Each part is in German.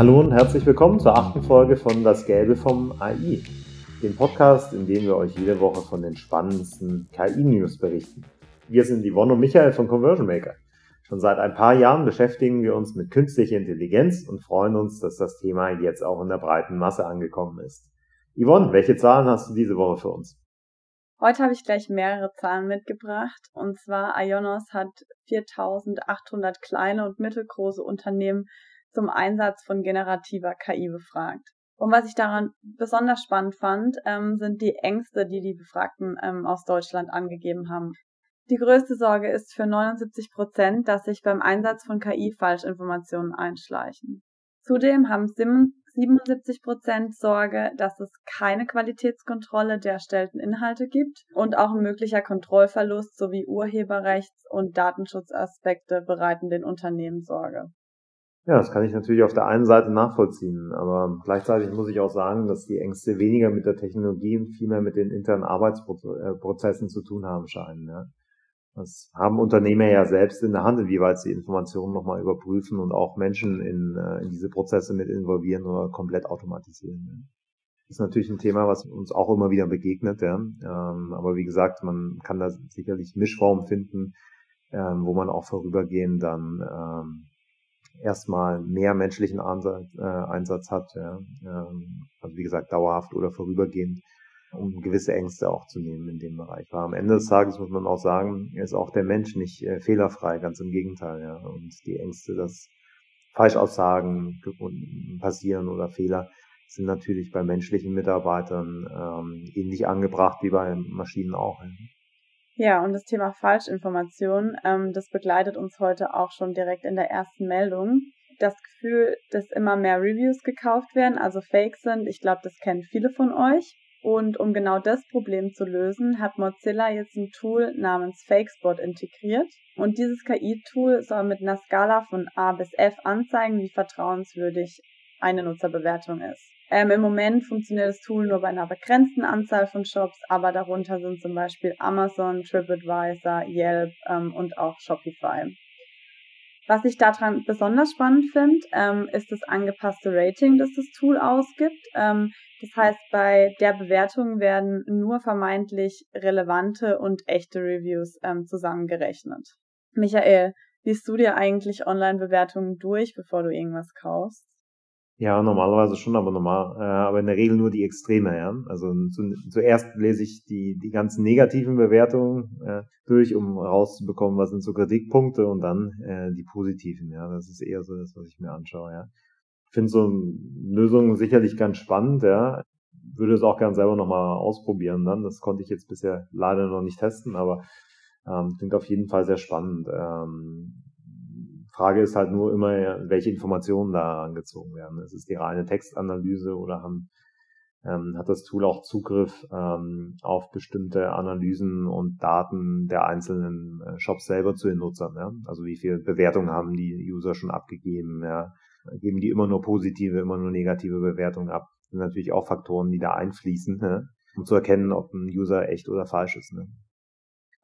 Hallo und herzlich willkommen zur achten Folge von Das Gelbe vom AI, dem Podcast, in dem wir euch jede Woche von den spannendsten KI-News berichten. Wir sind Yvonne und Michael von Conversion Maker. Schon seit ein paar Jahren beschäftigen wir uns mit künstlicher Intelligenz und freuen uns, dass das Thema jetzt auch in der breiten Masse angekommen ist. Yvonne, welche Zahlen hast du diese Woche für uns? Heute habe ich gleich mehrere Zahlen mitgebracht. Und zwar Ionos hat 4800 kleine und mittelgroße Unternehmen zum Einsatz von generativer KI befragt. Und was ich daran besonders spannend fand, ähm, sind die Ängste, die die Befragten ähm, aus Deutschland angegeben haben. Die größte Sorge ist für 79 Prozent, dass sich beim Einsatz von KI Falschinformationen einschleichen. Zudem haben 77 Prozent Sorge, dass es keine Qualitätskontrolle der erstellten Inhalte gibt und auch ein möglicher Kontrollverlust sowie Urheberrechts- und Datenschutzaspekte bereiten den Unternehmen Sorge. Ja, das kann ich natürlich auf der einen Seite nachvollziehen, aber gleichzeitig muss ich auch sagen, dass die Ängste weniger mit der Technologie und vielmehr mit den internen Arbeitsprozessen zu tun haben scheinen. Ja. Das haben Unternehmer ja selbst in der Hand, inwieweit sie Informationen nochmal überprüfen und auch Menschen in, äh, in diese Prozesse mit involvieren oder komplett automatisieren. Das ist natürlich ein Thema, was uns auch immer wieder begegnet, ja. Ähm, aber wie gesagt, man kann da sicherlich Mischformen finden, ähm, wo man auch vorübergehend dann ähm, erstmal mehr menschlichen Ansatz, äh, Einsatz hat, ja. ähm, also wie gesagt dauerhaft oder vorübergehend, um gewisse Ängste auch zu nehmen in dem Bereich. Aber am Ende des Tages muss man auch sagen, ist auch der Mensch nicht äh, fehlerfrei, ganz im Gegenteil. Ja. Und die Ängste, dass Falschaussagen passieren oder Fehler, sind natürlich bei menschlichen Mitarbeitern ähm, ähnlich angebracht wie bei Maschinen auch. Ja. Ja, und das Thema Falschinformation, ähm, das begleitet uns heute auch schon direkt in der ersten Meldung. Das Gefühl, dass immer mehr Reviews gekauft werden, also fake sind, ich glaube, das kennen viele von euch. Und um genau das Problem zu lösen, hat Mozilla jetzt ein Tool namens FakeSpot integriert. Und dieses KI-Tool soll mit einer Skala von A bis F anzeigen, wie vertrauenswürdig eine Nutzerbewertung ist. Ähm, Im Moment funktioniert das Tool nur bei einer begrenzten Anzahl von Shops, aber darunter sind zum Beispiel Amazon, TripAdvisor, Yelp ähm, und auch Shopify. Was ich daran besonders spannend finde, ähm, ist das angepasste Rating, das das Tool ausgibt. Ähm, das heißt, bei der Bewertung werden nur vermeintlich relevante und echte Reviews ähm, zusammengerechnet. Michael, liest du dir eigentlich Online-Bewertungen durch, bevor du irgendwas kaufst? Ja, normalerweise schon, aber normal, äh, aber in der Regel nur die Extreme, ja. Also zu, zuerst lese ich die, die ganzen negativen Bewertungen äh, durch, um rauszubekommen, was sind so Kritikpunkte und dann äh, die positiven, ja. Das ist eher so das, was ich mir anschaue, ja. Ich finde so Lösungen sicherlich ganz spannend, ja. Würde es auch gern selber nochmal ausprobieren dann. Das konnte ich jetzt bisher leider noch nicht testen, aber ähm, klingt auf jeden Fall sehr spannend. Ähm, Frage ist halt nur immer, welche Informationen da angezogen werden. Ist es die reine Textanalyse oder haben, ähm, hat das Tool auch Zugriff ähm, auf bestimmte Analysen und Daten der einzelnen äh, Shops selber zu den Nutzern? Ja? Also wie viele Bewertungen haben die User schon abgegeben? Ja? Geben die immer nur positive, immer nur negative Bewertungen ab? Das sind natürlich auch Faktoren, die da einfließen, ne? um zu erkennen, ob ein User echt oder falsch ist. Ne?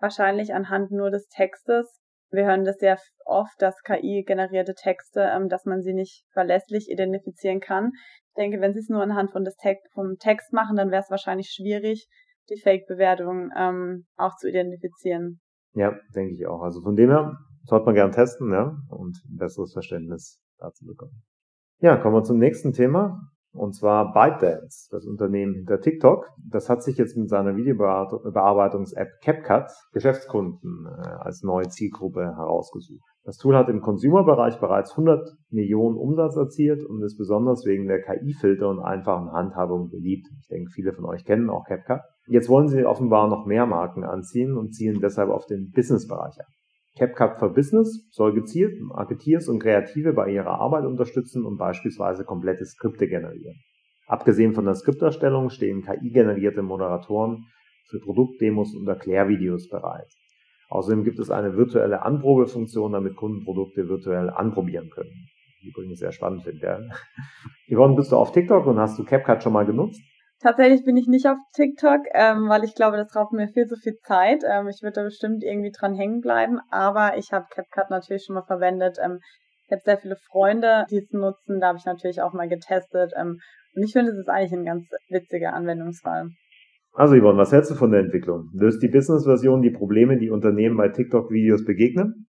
Wahrscheinlich anhand nur des Textes wir hören das sehr oft, dass KI-generierte Texte, ähm, dass man sie nicht verlässlich identifizieren kann. Ich denke, wenn sie es nur anhand von des Te vom Text machen, dann wäre es wahrscheinlich schwierig, die Fake-Bewertung ähm, auch zu identifizieren. Ja, denke ich auch. Also von dem her sollte man gern testen, ja, und ein besseres Verständnis dazu bekommen. Ja, kommen wir zum nächsten Thema. Und zwar ByteDance, das Unternehmen hinter TikTok. Das hat sich jetzt mit seiner Videobearbeitungs-App CapCut Geschäftskunden äh, als neue Zielgruppe herausgesucht. Das Tool hat im Consumer-Bereich bereits 100 Millionen Umsatz erzielt und ist besonders wegen der KI-Filter und einfachen Handhabung beliebt. Ich denke, viele von euch kennen auch CapCut. Jetzt wollen sie offenbar noch mehr Marken anziehen und zielen deshalb auf den Business-Bereich an. CapCut for Business soll gezielt Marketeers und Kreative bei ihrer Arbeit unterstützen und beispielsweise komplette Skripte generieren. Abgesehen von der Skripterstellung stehen KI-generierte Moderatoren für Produktdemos und Erklärvideos bereit. Außerdem gibt es eine virtuelle Anprobefunktion, damit Kunden Produkte virtuell anprobieren können. Die übrigens sehr spannend finde. Ja. Yvonne, bist du auf TikTok und hast du CapCut schon mal genutzt? Tatsächlich bin ich nicht auf TikTok, ähm, weil ich glaube, das raubt mir viel zu viel Zeit. Ähm, ich würde da bestimmt irgendwie dran hängen bleiben, aber ich habe CapCut natürlich schon mal verwendet. Ähm, Ich habe sehr viele Freunde, die es nutzen. Da habe ich natürlich auch mal getestet. Ähm, und ich finde, es ist eigentlich ein ganz witziger Anwendungsfall. Also Yvonne, was hältst du von der Entwicklung? Löst die Business-Version die Probleme, die Unternehmen bei TikTok-Videos begegnen?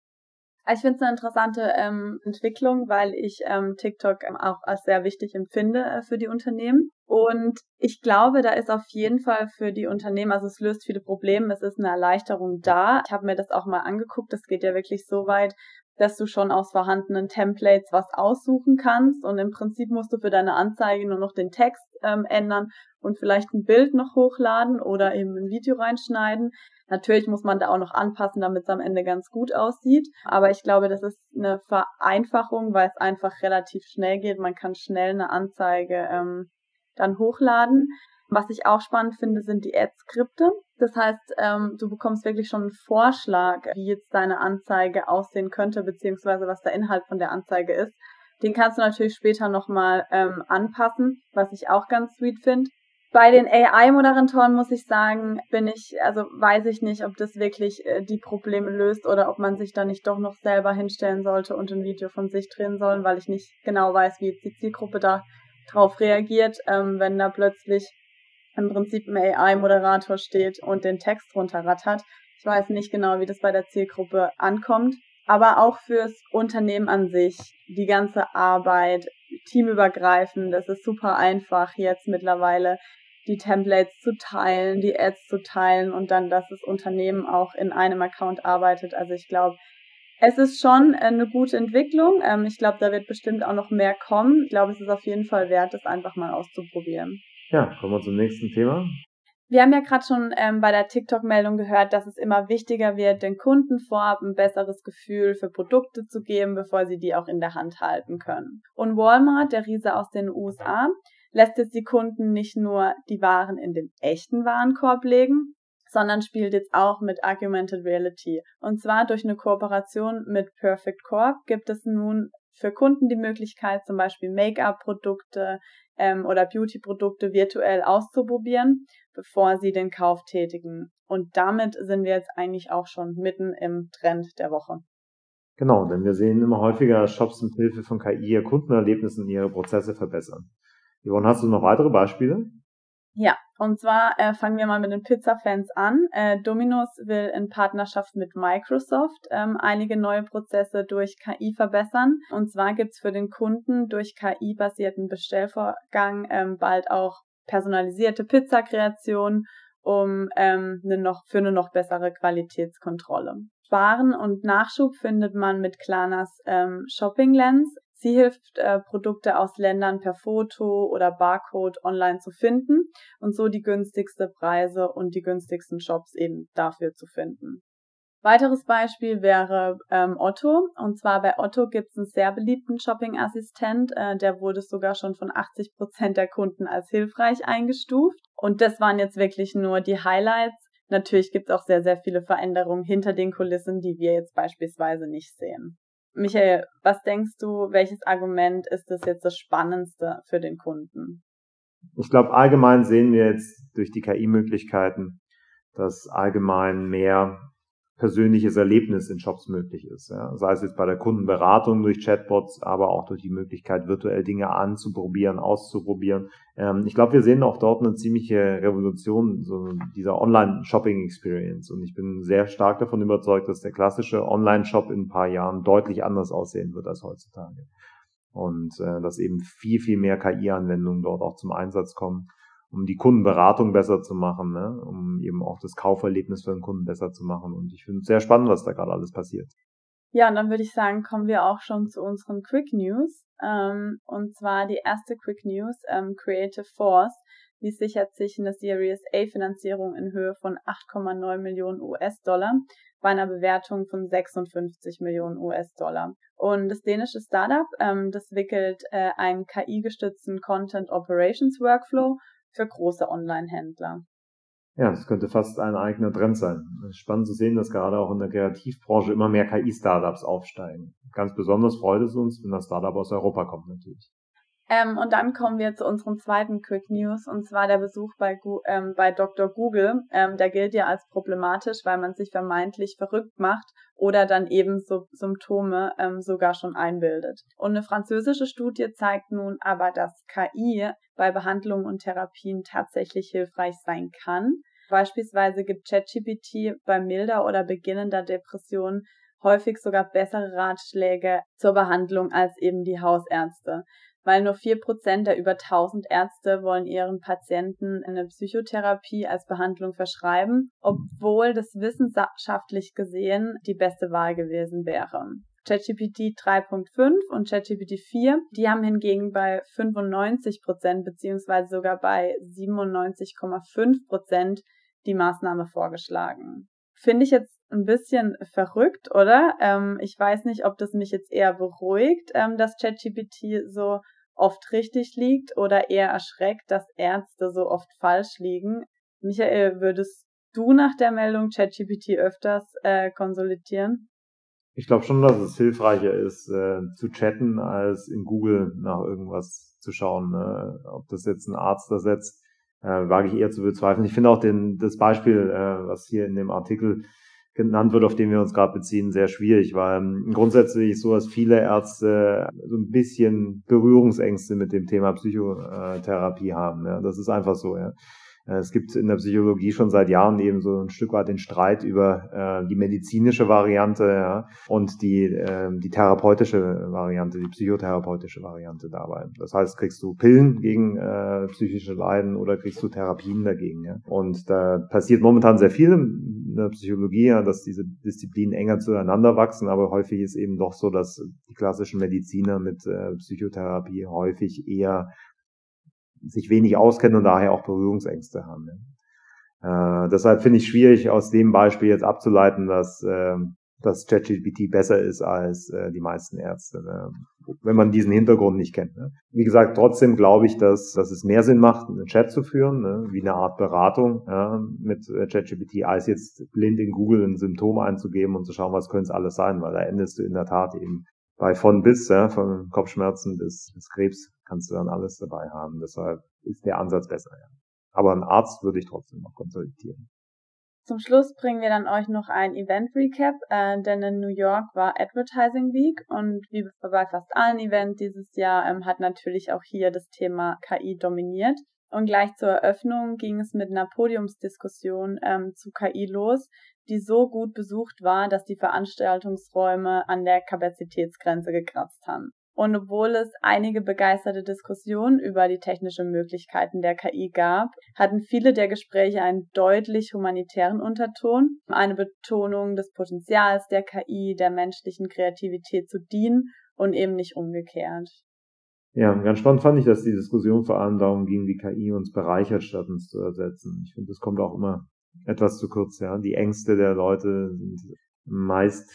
Ich finde es eine interessante ähm, Entwicklung, weil ich ähm, TikTok ähm, auch als sehr wichtig empfinde äh, für die Unternehmen. Und ich glaube, da ist auf jeden Fall für die Unternehmen, also es löst viele Probleme, es ist eine Erleichterung da. Ich habe mir das auch mal angeguckt, das geht ja wirklich so weit, dass du schon aus vorhandenen Templates was aussuchen kannst und im Prinzip musst du für deine Anzeige nur noch den Text ähm, ändern und vielleicht ein Bild noch hochladen oder eben ein Video reinschneiden. Natürlich muss man da auch noch anpassen, damit es am Ende ganz gut aussieht. Aber ich glaube, das ist eine Vereinfachung, weil es einfach relativ schnell geht. Man kann schnell eine Anzeige ähm, dann hochladen. Was ich auch spannend finde, sind die Ad-Skripte. Das heißt, ähm, du bekommst wirklich schon einen Vorschlag, wie jetzt deine Anzeige aussehen könnte, beziehungsweise was der Inhalt von der Anzeige ist. Den kannst du natürlich später nochmal ähm, anpassen, was ich auch ganz sweet finde. Bei den AI-Moderatoren muss ich sagen, bin ich, also weiß ich nicht, ob das wirklich äh, die Probleme löst oder ob man sich da nicht doch noch selber hinstellen sollte und ein Video von sich drehen soll, weil ich nicht genau weiß, wie jetzt die Zielgruppe da drauf reagiert, ähm, wenn da plötzlich im Prinzip ein AI-Moderator steht und den Text runterrattert. Ich weiß nicht genau, wie das bei der Zielgruppe ankommt. Aber auch fürs Unternehmen an sich, die ganze Arbeit, teamübergreifend, das ist super einfach jetzt mittlerweile die Templates zu teilen, die Ads zu teilen und dann, dass das Unternehmen auch in einem Account arbeitet. Also ich glaube, es ist schon eine gute Entwicklung. Ähm, ich glaube, da wird bestimmt auch noch mehr kommen. Ich glaube, es ist auf jeden Fall wert, das einfach mal auszuprobieren. Ja, kommen wir zum nächsten Thema. Wir haben ja gerade schon ähm, bei der TikTok-Meldung gehört, dass es immer wichtiger wird, den Kunden vorab ein besseres Gefühl für Produkte zu geben, bevor sie die auch in der Hand halten können. Und Walmart, der Riese aus den USA, lässt jetzt die Kunden nicht nur die Waren in den echten Warenkorb legen, sondern spielt jetzt auch mit Augmented Reality. Und zwar durch eine Kooperation mit Perfect Corp gibt es nun für Kunden die Möglichkeit, zum Beispiel Make-up-Produkte ähm, oder Beauty-Produkte virtuell auszuprobieren, bevor sie den Kauf tätigen. Und damit sind wir jetzt eigentlich auch schon mitten im Trend der Woche. Genau, denn wir sehen immer häufiger Shops mit Hilfe von KI ihr Kundenerlebnissen ihre Prozesse verbessern. Yvonne, hast du noch weitere Beispiele? Ja, und zwar äh, fangen wir mal mit den Pizza-Fans an. Äh, Domino's will in Partnerschaft mit Microsoft ähm, einige neue Prozesse durch KI verbessern. Und zwar gibt's für den Kunden durch KI-basierten Bestellvorgang ähm, bald auch personalisierte Pizzakreation um ähm, eine noch für eine noch bessere Qualitätskontrolle. Sparen und Nachschub findet man mit Klanas ähm, Shopping Lens. Sie hilft, äh, Produkte aus Ländern per Foto oder Barcode online zu finden und so die günstigste Preise und die günstigsten Shops eben dafür zu finden. Weiteres Beispiel wäre ähm, Otto. Und zwar bei Otto gibt es einen sehr beliebten Shopping-Assistent. Äh, der wurde sogar schon von 80 Prozent der Kunden als hilfreich eingestuft. Und das waren jetzt wirklich nur die Highlights. Natürlich gibt es auch sehr, sehr viele Veränderungen hinter den Kulissen, die wir jetzt beispielsweise nicht sehen. Michael, was denkst du, welches Argument ist das jetzt das Spannendste für den Kunden? Ich glaube, allgemein sehen wir jetzt durch die KI-Möglichkeiten, dass allgemein mehr persönliches Erlebnis in Shops möglich ist. Ja. Sei es jetzt bei der Kundenberatung durch Chatbots, aber auch durch die Möglichkeit, virtuell Dinge anzuprobieren, auszuprobieren. Ähm, ich glaube, wir sehen auch dort eine ziemliche Revolution so dieser Online-Shopping-Experience. Und ich bin sehr stark davon überzeugt, dass der klassische Online-Shop in ein paar Jahren deutlich anders aussehen wird als heutzutage. Und äh, dass eben viel, viel mehr KI-Anwendungen dort auch zum Einsatz kommen um die Kundenberatung besser zu machen, ne? um eben auch das Kauferlebnis für den Kunden besser zu machen. Und ich finde es sehr spannend, was da gerade alles passiert. Ja, und dann würde ich sagen, kommen wir auch schon zu unseren Quick News. Ähm, und zwar die erste Quick News, ähm, Creative Force, die sichert sich eine Series A Finanzierung in Höhe von 8,9 Millionen US-Dollar bei einer Bewertung von 56 Millionen US-Dollar. Und das dänische Startup, ähm, das wickelt äh, einen KI-gestützten Content Operations Workflow für große Online-Händler. Ja, das könnte fast ein eigener Trend sein. Spannend zu sehen, dass gerade auch in der Kreativbranche immer mehr KI-Startups aufsteigen. Ganz besonders freut es uns, wenn das Startup aus Europa kommt natürlich. Ähm, und dann kommen wir zu unserem zweiten Quick News, und zwar der Besuch bei, ähm, bei Dr. Google. Ähm, der gilt ja als problematisch, weil man sich vermeintlich verrückt macht oder dann eben so Symptome ähm, sogar schon einbildet. Und eine französische Studie zeigt nun aber, dass KI bei Behandlungen und Therapien tatsächlich hilfreich sein kann. Beispielsweise gibt ChatGPT bei milder oder beginnender Depression häufig sogar bessere Ratschläge zur Behandlung als eben die Hausärzte weil nur vier Prozent der über 1000 Ärzte wollen ihren Patienten eine Psychotherapie als Behandlung verschreiben, obwohl das wissenschaftlich gesehen die beste Wahl gewesen wäre. ChatGPT 3.5 und ChatGPT 4, die haben hingegen bei 95 Prozent beziehungsweise sogar bei 97,5 Prozent die Maßnahme vorgeschlagen. Finde ich jetzt ein bisschen verrückt, oder? Ähm, ich weiß nicht, ob das mich jetzt eher beruhigt, ähm, dass ChatGPT so oft richtig liegt oder eher erschreckt, dass Ärzte so oft falsch liegen. Michael, würdest du nach der Meldung ChatGPT öfters äh, konsolidieren? Ich glaube schon, dass es hilfreicher ist, äh, zu chatten, als in Google nach irgendwas zu schauen. Ne? Ob das jetzt ein Arzt ersetzt, äh, wage ich eher zu bezweifeln. Ich finde auch den, das Beispiel, äh, was hier in dem Artikel genannt wird, auf den wir uns gerade beziehen, sehr schwierig, weil ähm, grundsätzlich so, dass viele Ärzte so ein bisschen Berührungsängste mit dem Thema Psychotherapie haben. Ja. Das ist einfach so. Ja. Äh, es gibt in der Psychologie schon seit Jahren eben so ein Stück weit den Streit über äh, die medizinische Variante ja, und die, äh, die therapeutische Variante, die psychotherapeutische Variante dabei. Das heißt, kriegst du Pillen gegen äh, psychische Leiden oder kriegst du Therapien dagegen. Ja? Und da passiert momentan sehr viel in der Psychologie, ja, dass diese Disziplinen enger zueinander wachsen, aber häufig ist eben doch so, dass die klassischen Mediziner mit äh, Psychotherapie häufig eher sich wenig auskennen und daher auch Berührungsängste haben. Ja. Äh, deshalb finde ich schwierig, aus dem Beispiel jetzt abzuleiten, dass, äh, dass ChatGPT besser ist als äh, die meisten Ärzte, ne? wenn man diesen Hintergrund nicht kennt. Ne? Wie gesagt, trotzdem glaube ich, dass, dass es mehr Sinn macht, einen Chat zu führen, ne? wie eine Art Beratung ja, mit äh, ChatGPT, als jetzt blind in Google ein Symptom einzugeben und zu schauen, was könnte es alles sein, weil da endest du in der Tat eben bei von bis, ja, von Kopfschmerzen bis, bis Krebs kannst du dann alles dabei haben. Deshalb ist der Ansatz besser. Ja. Aber einen Arzt würde ich trotzdem noch konsultieren. Zum Schluss bringen wir dann euch noch ein Event-Recap, äh, denn in New York war Advertising Week und wie bei fast allen Events dieses Jahr ähm, hat natürlich auch hier das Thema KI dominiert. Und gleich zur Eröffnung ging es mit einer Podiumsdiskussion ähm, zu KI los, die so gut besucht war, dass die Veranstaltungsräume an der Kapazitätsgrenze gekratzt haben. Und obwohl es einige begeisterte Diskussionen über die technischen Möglichkeiten der KI gab, hatten viele der Gespräche einen deutlich humanitären Unterton, eine Betonung des Potenzials der KI, der menschlichen Kreativität zu dienen und eben nicht umgekehrt. Ja, ganz spannend fand ich, dass die Diskussion vor allem darum ging, wie KI uns bereichert, statt uns zu ersetzen. Ich finde, das kommt auch immer etwas zu kurz, ja. Die Ängste der Leute sind meist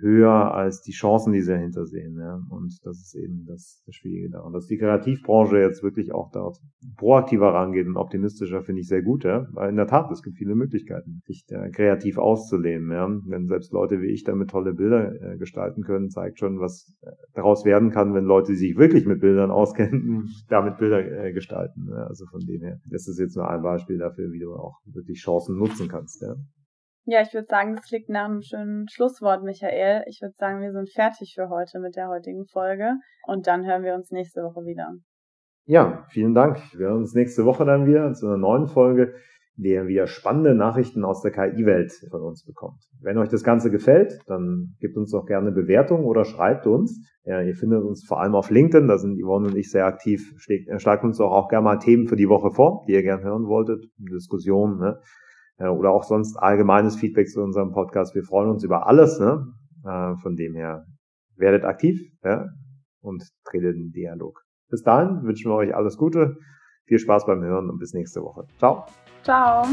höher als die Chancen, die sie dahinter sehen. Ja. Und das ist eben das, das Schwierige da. Und dass die Kreativbranche jetzt wirklich auch dort proaktiver rangeht und optimistischer, finde ich sehr gut, ja. Weil in der Tat, es gibt viele Möglichkeiten, sich da kreativ auszuleben. Ja. Wenn selbst Leute wie ich damit tolle Bilder äh, gestalten können, zeigt schon, was äh, daraus werden kann, wenn Leute, die sich wirklich mit Bildern auskennen, damit Bilder äh, gestalten. Ja. Also von dem her, das ist jetzt nur ein Beispiel dafür, wie du auch wirklich Chancen nutzen kannst. Ja. Ja, ich würde sagen, das klingt nach einem schönen Schlusswort, Michael. Ich würde sagen, wir sind fertig für heute mit der heutigen Folge und dann hören wir uns nächste Woche wieder. Ja, vielen Dank. Wir hören uns nächste Woche dann wieder zu einer neuen Folge, in der ihr spannende Nachrichten aus der KI-Welt von uns bekommt. Wenn euch das Ganze gefällt, dann gebt uns doch gerne Bewertungen oder schreibt uns. Ja, ihr findet uns vor allem auf LinkedIn, da sind Yvonne und ich sehr aktiv. Schlagt uns doch auch gerne mal Themen für die Woche vor, die ihr gerne hören wolltet. Diskussionen, ne? Äh, oder auch sonst allgemeines Feedback zu unserem Podcast. Wir freuen uns über alles. Ne? Äh, von dem her werdet aktiv ja? und tretet in Dialog. Bis dahin wünschen wir euch alles Gute, viel Spaß beim Hören und bis nächste Woche. Ciao. Ciao.